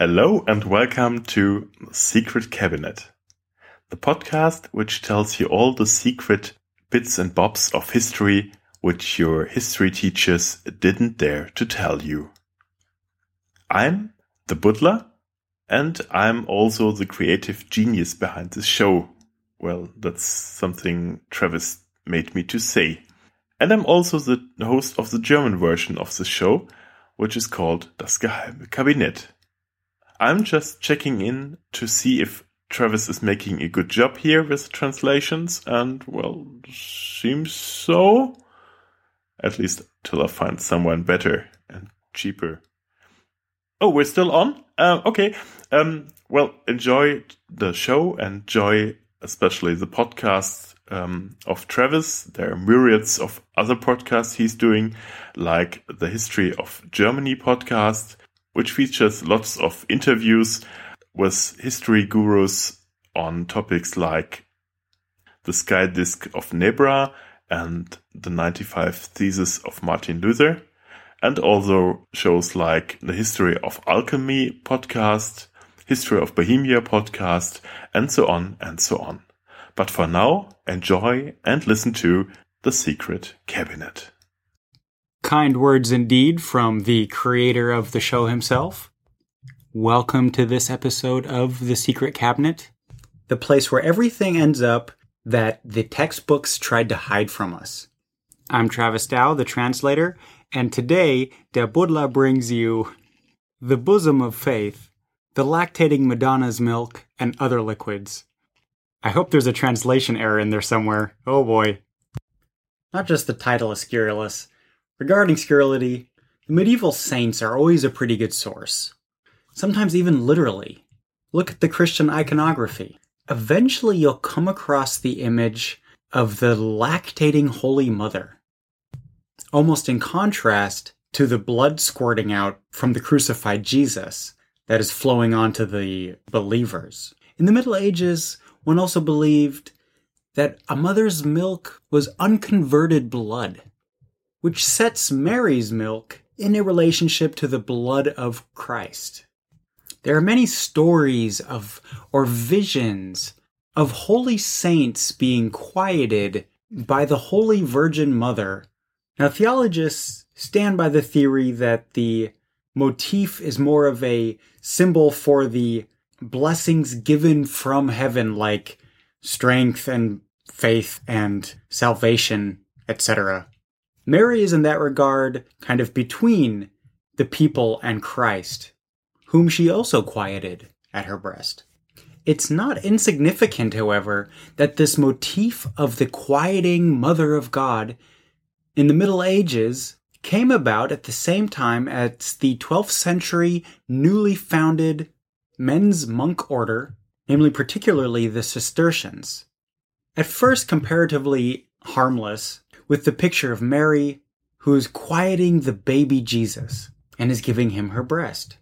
Hello and welcome to Secret Cabinet, the podcast which tells you all the secret bits and bobs of history which your history teachers didn't dare to tell you. I'm the Buddler, and I'm also the creative genius behind this show. Well, that's something Travis made me to say. And I'm also the host of the German version of the show, which is called Das Geheime Kabinett. I'm just checking in to see if Travis is making a good job here with translations, and well, seems so. At least till I find someone better and cheaper. Oh, we're still on? Uh, okay. Um, well, enjoy the show, enjoy especially the podcasts um, of Travis. There are myriads of other podcasts he's doing, like the History of Germany podcast, which features lots of interviews with history gurus on topics like the sky disk of Nebra and the 95 Theses of Martin Luther, and also shows like the History of Alchemy podcast, History of Bohemia podcast, and so on and so on. But for now, enjoy and listen to The Secret Cabinet. Kind words indeed from the creator of the show himself. Welcome to this episode of The Secret Cabinet, the place where everything ends up that the textbooks tried to hide from us. I'm Travis Dow, the translator, and today Der Buddler brings you The Bosom of Faith, the lactating Madonna's milk, and other liquids. I hope there's a translation error in there somewhere. Oh boy. Not just the title is scurrilous. Regarding scurrility, the medieval saints are always a pretty good source. Sometimes even literally. Look at the Christian iconography. Eventually you'll come across the image of the lactating Holy Mother. Almost in contrast to the blood squirting out from the crucified Jesus that is flowing onto the believers. In the Middle Ages, one also believed that a mother's milk was unconverted blood, which sets Mary's milk in a relationship to the blood of Christ. There are many stories of or visions of holy saints being quieted by the Holy Virgin Mother. Now, theologists stand by the theory that the motif is more of a symbol for the blessings given from heaven, like strength and faith and salvation, etc. Mary is in that regard kind of between the people and Christ, whom she also quieted at her breast. It's not insignificant, however, that this motif of the quieting Mother of God in the Middle Ages came about at the same time as the 12th century newly founded men's monk order, namely particularly the Cistercians. At first comparatively harmless, with the picture of Mary who is quieting the baby Jesus and is giving him her breast.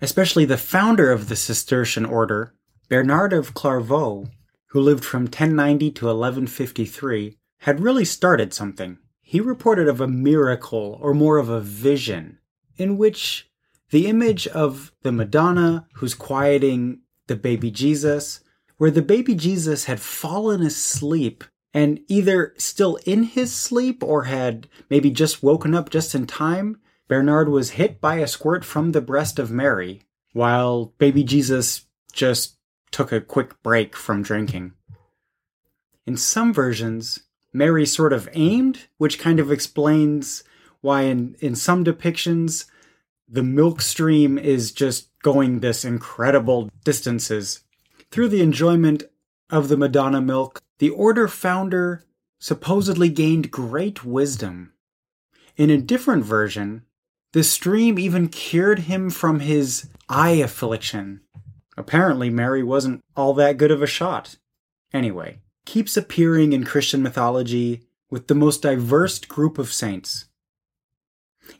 Especially the founder of the Cistercian order, Bernard of Clairvaux, who lived from 1090 to 1153, had really started something. he reported of a miracle, or more of a vision, in which the image of the Madonna who's quieting the baby Jesus, where the baby Jesus had fallen asleep and either still in his sleep or had maybe just woken up just in time, Bernard was hit by a squirt from the breast of Mary, while baby Jesus just took a quick break from drinking. In some versions, Mary sort of aimed, which kind of explains why in, in some depictions the milk stream is just going this incredible distances. Through the enjoyment of the Madonna milk, the order founder supposedly gained great wisdom. In a different version, the stream even cured him from his eye affliction. Apparently, Mary wasn't all that good of a shot. Anyway, keeps appearing in Christian mythology with the most diverse group of saints.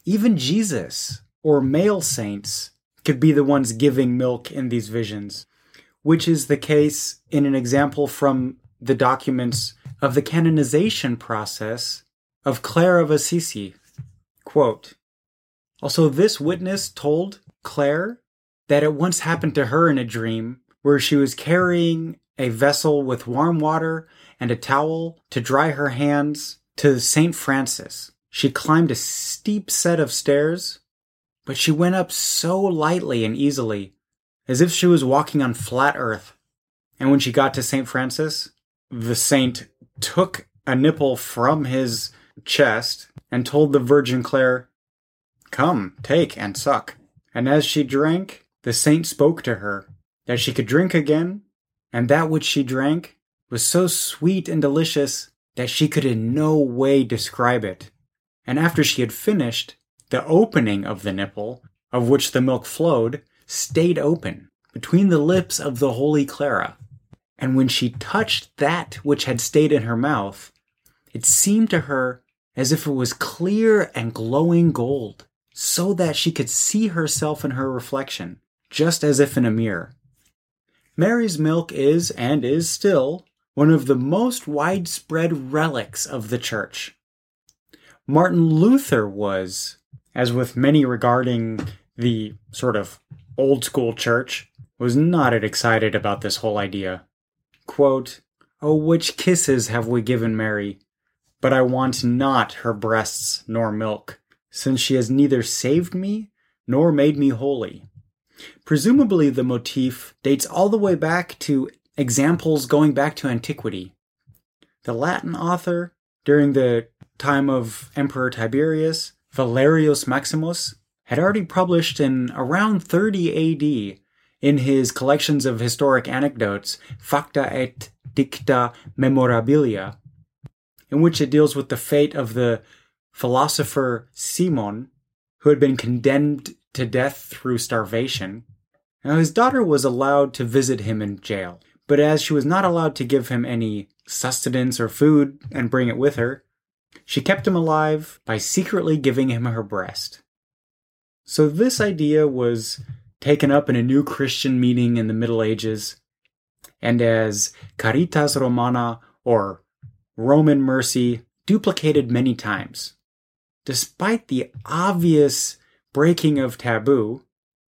Even Jesus, or male saints, could be the ones giving milk in these visions, which is the case in an example from the documents of the canonization process of Clare of Assisi. Quote, also, this witness told Clare that it once happened to her in a dream where she was carrying a vessel with warm water and a towel to dry her hands to St. Francis. She climbed a steep set of stairs, but she went up so lightly and easily, as if she was walking on flat earth. And when she got to St. Francis, the saint took a nipple from his chest and told the Virgin Clare, Come, take and suck. And as she drank, the saint spoke to her that she could drink again, and that which she drank was so sweet and delicious that she could in no way describe it. And after she had finished, the opening of the nipple, of which the milk flowed, stayed open between the lips of the Holy Clara. And when she touched that which had stayed in her mouth, it seemed to her as if it was clear and glowing gold so that she could see herself in her reflection, just as if in a mirror. Mary's milk is, and is still, one of the most widespread relics of the Church. Martin Luther was, as with many regarding the sort of old school church, was not excited about this whole idea. Quote, Oh, which kisses have we given Mary? But I want not her breasts nor milk since she has neither saved me nor made me holy. Presumably, the motif dates all the way back to examples going back to antiquity. The Latin author, during the time of Emperor Tiberius, Valerius Maximus, had already published in around 30 AD in his collections of historic anecdotes, Facta et Dicta Memorabilia, in which it deals with the fate of the philosopher Cimon, who had been condemned to death through starvation. Now, his daughter was allowed to visit him in jail, but as she was not allowed to give him any sustenance or food and bring it with her, she kept him alive by secretly giving him her breast. So, this idea was taken up in a new Christian meaning in the Middle Ages, and as Caritas Romana, or Roman mercy, duplicated many times. Despite the obvious breaking of taboo,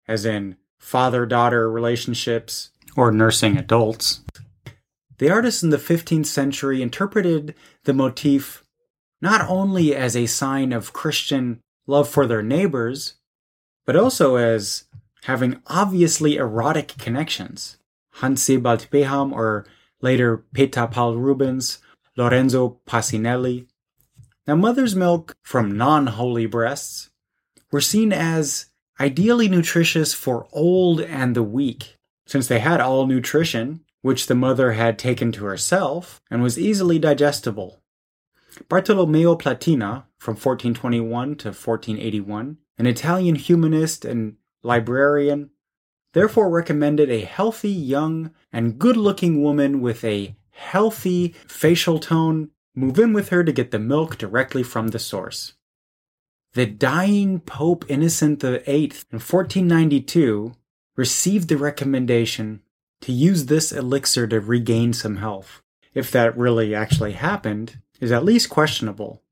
as in father daughter relationships or nursing adults, the artists in the 15th century interpreted the motif not only as a sign of Christian love for their neighbors, but also as having obviously erotic connections. Hans Sebald Beham, or later Peter Paul Rubens, Lorenzo Pasinelli, now, mother's milk from non holy breasts were seen as ideally nutritious for old and the weak, since they had all nutrition, which the mother had taken to herself, and was easily digestible. Bartolomeo Platina, from 1421 to 1481, an Italian humanist and librarian, therefore recommended a healthy, young, and good looking woman with a healthy facial tone move in with her to get the milk directly from the source. The dying Pope Innocent VIII in 1492 received the recommendation to use this elixir to regain some health. If that really actually happened is at least questionable.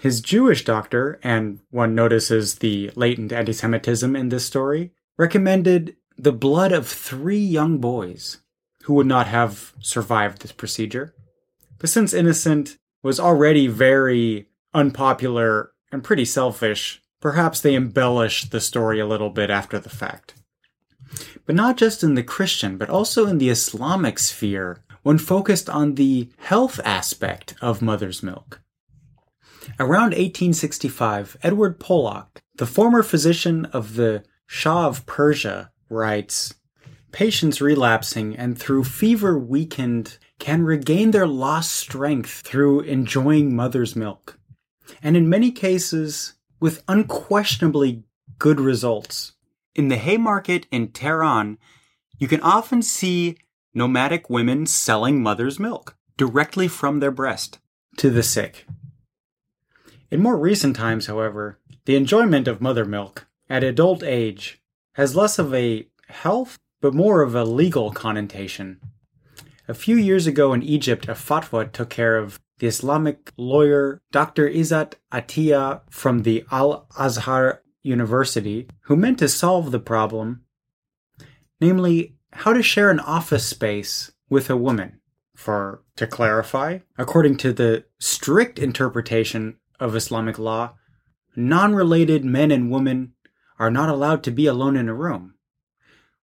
His Jewish doctor, and one notices the latent anti Semitism in this story, recommended the blood of three young boys who would not have survived this procedure. But since Innocent was already very unpopular and pretty selfish, perhaps they embellished the story a little bit after the fact. But not just in the Christian, but also in the Islamic sphere, one focused on the health aspect of mother's milk. Around 1865, Edward Polak, the former physician of the Shah of Persia, writes Patients relapsing and through fever weakened can regain their lost strength through enjoying mother's milk, and in many cases, with unquestionably good results. In the Haymarket in Tehran, you can often see nomadic women selling mother's milk directly from their breast to the sick. In more recent times, however, the enjoyment of mother milk at adult age has less of a health but more of a legal connotation. A few years ago in Egypt, a fatwa took care of the Islamic lawyer Dr. Izzat Atiyah from the Al Azhar University, who meant to solve the problem, namely, how to share an office space with a woman. For to clarify, according to the strict interpretation of Islamic law, non related men and women are not allowed to be alone in a room,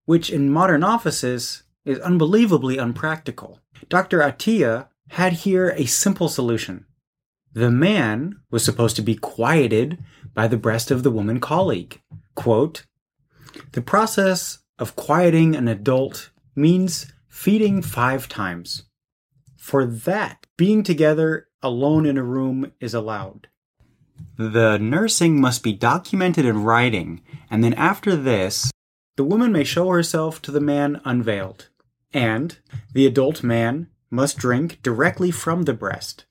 which in modern offices is unbelievably unpractical. Dr. Atiyah had here a simple solution. The man was supposed to be quieted by the breast of the woman colleague. Quote, the process of quieting an adult means feeding five times. For that, being together alone in a room is allowed. The nursing must be documented in writing, and then after this, the woman may show herself to the man unveiled, and the adult man must drink directly from the breast.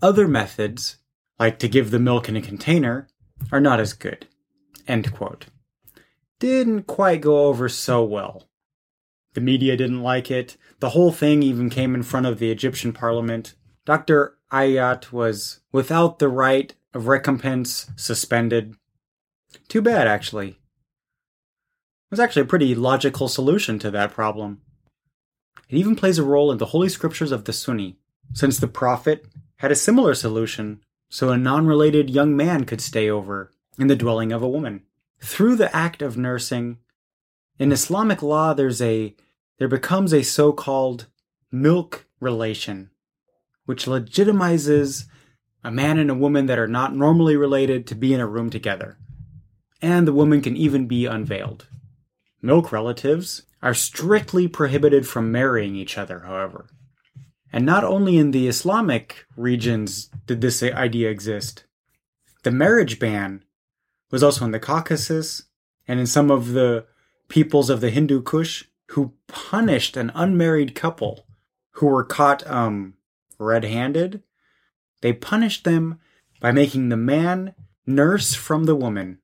Other methods, like to give the milk in a container, are not as good. End quote. Didn't quite go over so well. The media didn't like it. The whole thing even came in front of the Egyptian parliament. Dr. Ayat was without the right of recompense suspended. Too bad, actually. It was actually a pretty logical solution to that problem. It even plays a role in the Holy Scriptures of the Sunni, since the Prophet had a similar solution so a non related young man could stay over in the dwelling of a woman. Through the act of nursing, in Islamic law, there's a there becomes a so-called milk relation, which legitimizes a man and a woman that are not normally related to be in a room together. And the woman can even be unveiled. Milk relatives are strictly prohibited from marrying each other, however. And not only in the Islamic regions did this idea exist, the marriage ban was also in the Caucasus and in some of the peoples of the Hindu Kush who punished an unmarried couple who were caught um, red handed. They punished them by making the man nurse from the woman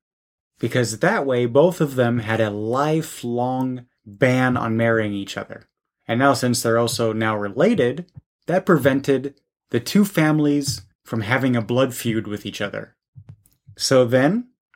because that way both of them had a lifelong ban on marrying each other. And now, since they're also now related, that prevented the two families from having a blood feud with each other. So then,